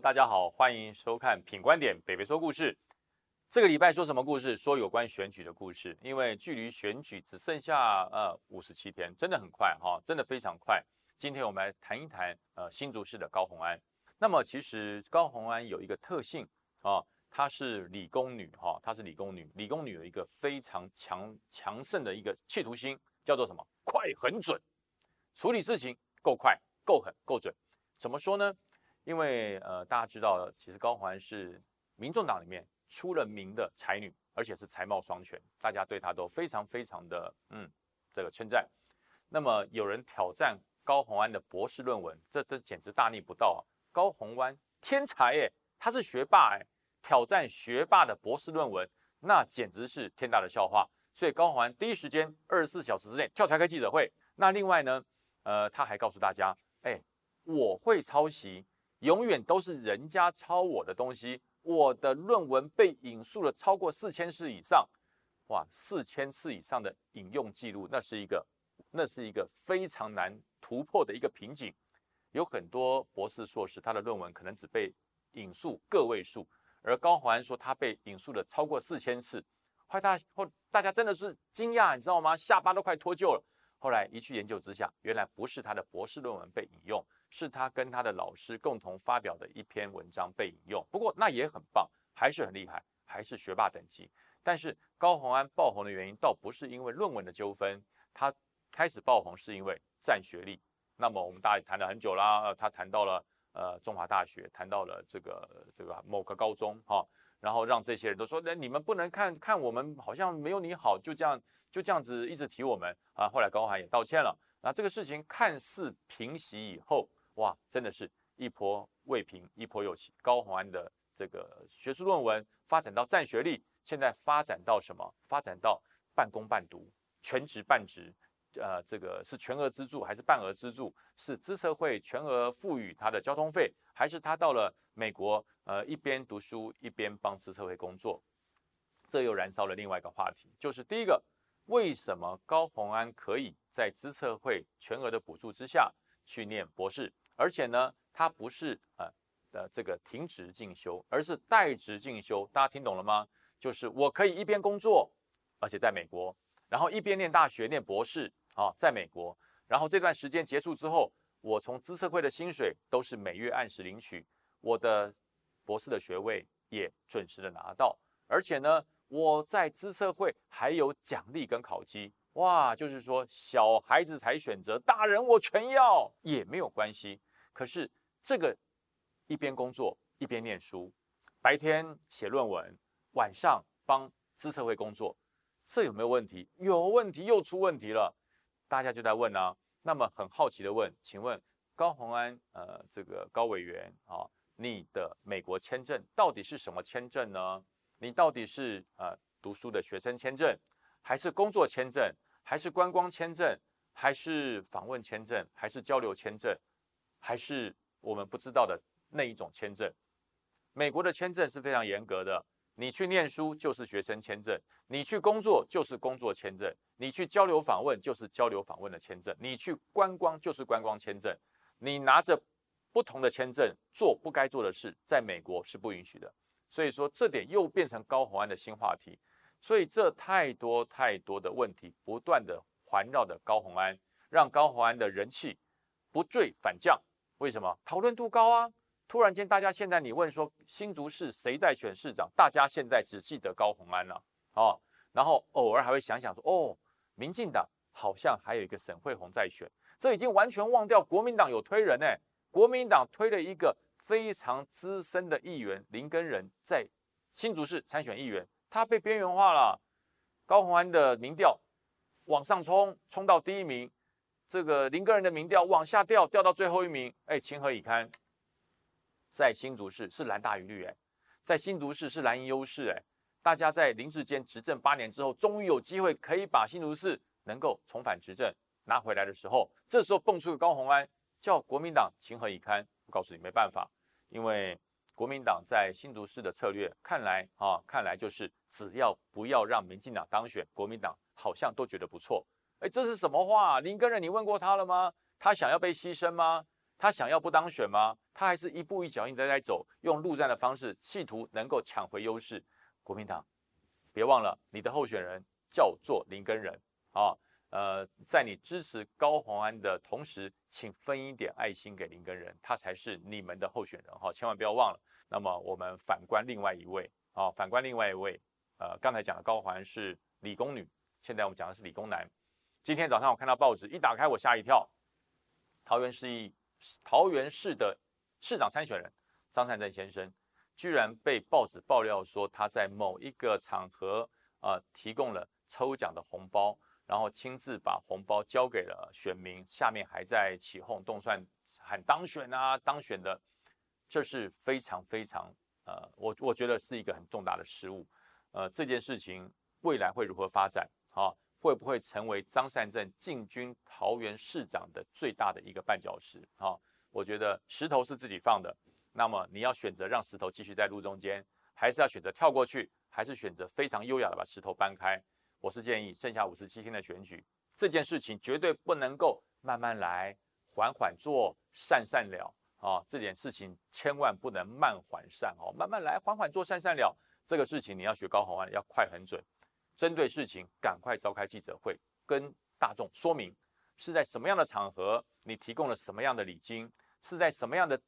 大家好，欢迎收看《品观点北北说故事》。这个礼拜说什么故事？说有关选举的故事。因为距离选举只剩下呃五十七天，真的很快哈，真的非常快。今天我们来谈一谈呃新竹市的高虹安。那么其实高虹安有一个特性啊，她是理工女哈，她是理工女。理工女有一个非常强强盛的一个企图心，叫做什么？快、很准，处理事情够快、够狠、够准。怎么说呢？因为呃，大家知道，其实高虹安是民众党里面出了名的才女，而且是才貌双全，大家对她都非常非常的嗯这个称赞。那么有人挑战高虹安的博士论文，这这简直大逆不道啊！高虹安天才耶，他是学霸哎，挑战学霸的博士论文，那简直是天大的笑话。所以高虹安第一时间二十四小时之内跳出来开记者会。那另外呢，呃，他还告诉大家，哎，我会抄袭。永远都是人家抄我的东西，我的论文被引述了超过四千次以上，哇，四千次以上的引用记录，那是一个，那是一个非常难突破的一个瓶颈。有很多博士硕士，他的论文可能只被引述个位数，而高环说他被引述了超过四千次，后来大后大家真的是惊讶，你知道吗？下巴都快脱臼了。后来一去研究之下，原来不是他的博士论文被引用。是他跟他的老师共同发表的一篇文章被引用，不过那也很棒，还是很厉害，还是学霸等级。但是高洪安爆红的原因，倒不是因为论文的纠纷，他开始爆红是因为占学历。那么我们大家也谈了很久啦，他谈到了呃中华大学，谈到了这个这个某个高中哈，然后让这些人都说，那你们不能看看我们好像没有你好，就这样就这样子一直提我们啊。后来高涵也道歉了，那这个事情看似平息以后。哇，真的是一波未平，一波又起。高鸿安的这个学术论文发展到占学历，现在发展到什么？发展到半工半读，全职半职。呃，这个是全额资助还是半额资助？是资策会全额赋予他的交通费，还是他到了美国，呃，一边读书一边帮资策会工作？这又燃烧了另外一个话题，就是第一个，为什么高鸿安可以在资策会全额的补助之下去念博士？而且呢，他不是呃的这个停职进修，而是代职进修。大家听懂了吗？就是我可以一边工作，而且在美国，然后一边念大学、念博士啊，在美国。然后这段时间结束之后，我从资策会的薪水都是每月按时领取，我的博士的学位也准时的拿到。而且呢，我在资策会还有奖励跟考绩。哇，就是说小孩子才选择，大人我全要也没有关系。可是这个一边工作一边念书，白天写论文，晚上帮资策会工作，这有没有问题？有问题，又出问题了。大家就在问啊，那么很好奇的问，请问高鸿安，呃，这个高委员啊，你的美国签证到底是什么签证呢？你到底是呃读书的学生签证，还是工作签证，还是观光签证，还是访问签证，还是交流签证？还是我们不知道的那一种签证。美国的签证是非常严格的，你去念书就是学生签证，你去工作就是工作签证，你去交流访问就是交流访问的签证，你去观光就是观光签证。你拿着不同的签证做不该做的事，在美国是不允许的。所以说，这点又变成高红安的新话题。所以这太多太多的问题不断的环绕着高红安，让高红安的人气不坠反降。为什么讨论度高啊？突然间，大家现在你问说新竹市谁在选市长，大家现在只记得高鸿安了哦，然后偶尔还会想想说哦，民进党好像还有一个沈惠宏在选，这已经完全忘掉国民党有推人呢。国民党推了一个非常资深的议员林根仁在新竹市参选议员，他被边缘化了，高鸿安的民调往上冲，冲到第一名。这个林个人的民调往下掉，掉到最后一名，哎，情何以堪？在新竹市是蓝大于绿，哎，在新竹市是蓝营优势，哎，大家在林志坚执政八年之后，终于有机会可以把新竹市能够重返执政拿回来的时候，这时候蹦出个高鸿安，叫国民党情何以堪？我告诉你没办法，因为国民党在新竹市的策略，看来啊，看来就是只要不要让民进党当选，国民党好像都觉得不错。哎，这是什么话？林根人，你问过他了吗？他想要被牺牲吗？他想要不当选吗？他还是一步一脚印在在走，用陆战的方式，企图能够抢回优势。国民党，别忘了你的候选人叫做林根人啊。呃，在你支持高鸿安的同时，请分一点爱心给林根人，他才是你们的候选人哈，千万不要忘了。那么我们反观另外一位啊，反观另外一位，呃，刚才讲的高鸿安是理工女，现在我们讲的是理工男。今天早上我看到报纸，一打开我吓一跳，桃园市一桃园市的市长参选人张善政先生，居然被报纸爆料说他在某一个场合啊提供了抽奖的红包。然后亲自把红包交给了选民，下面还在起哄动算喊当选啊，当选的，这是非常非常呃，我我觉得是一个很重大的失误。呃，这件事情未来会如何发展？啊，会不会成为张善政进军桃园市长的最大的一个绊脚石？啊，我觉得石头是自己放的，那么你要选择让石头继续在路中间，还是要选择跳过去，还是选择非常优雅的把石头搬开？我是建议，剩下五十七天的选举这件事情，绝对不能够慢慢来，缓缓做，善善了啊！这件事情千万不能慢缓善哦，慢慢来，缓缓做，善善了。这个事情你要学高宏安，要快很准，针对事情赶快召开记者会，跟大众说明是在什么样的场合，你提供了什么样的礼金，是在什么样的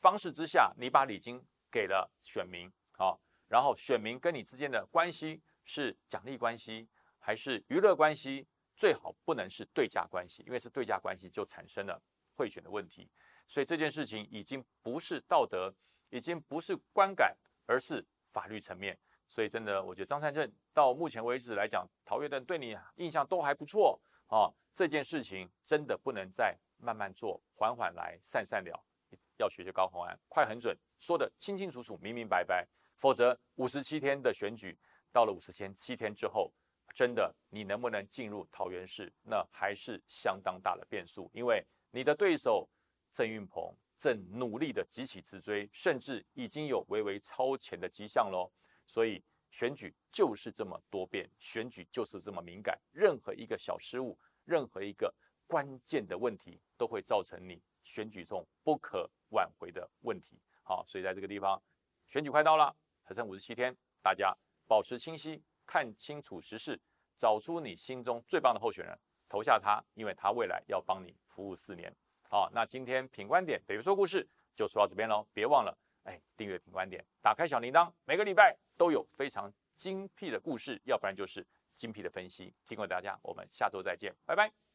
方式之下，你把礼金给了选民啊，然后选民跟你之间的关系。是奖励关系还是娱乐关系？最好不能是对价关系，因为是对价关系就产生了贿选的问题。所以这件事情已经不是道德，已经不是观感，而是法律层面。所以真的，我觉得张善政到目前为止来讲，陶岳的对你印象都还不错啊。这件事情真的不能再慢慢做，缓缓来，散散了。要学学高鸿安，快很准，说的清清楚楚、明明白白，否则五十七天的选举。到了五十天七天之后，真的你能不能进入桃园市，那还是相当大的变数。因为你的对手郑运鹏正努力的急起直追，甚至已经有微微超前的迹象喽。所以选举就是这么多变，选举就是这么敏感，任何一个小失误，任何一个关键的问题，都会造成你选举中不可挽回的问题。好，所以在这个地方，选举快到了，还剩五十七天，大家。保持清晰，看清楚时事，找出你心中最棒的候选人，投下他，因为他未来要帮你服务四年。好，那今天品观点北北说故事就说到这边喽，别忘了哎订阅品观点，打开小铃铛，每个礼拜都有非常精辟的故事，要不然就是精辟的分析，提供给大家。我们下周再见，拜拜。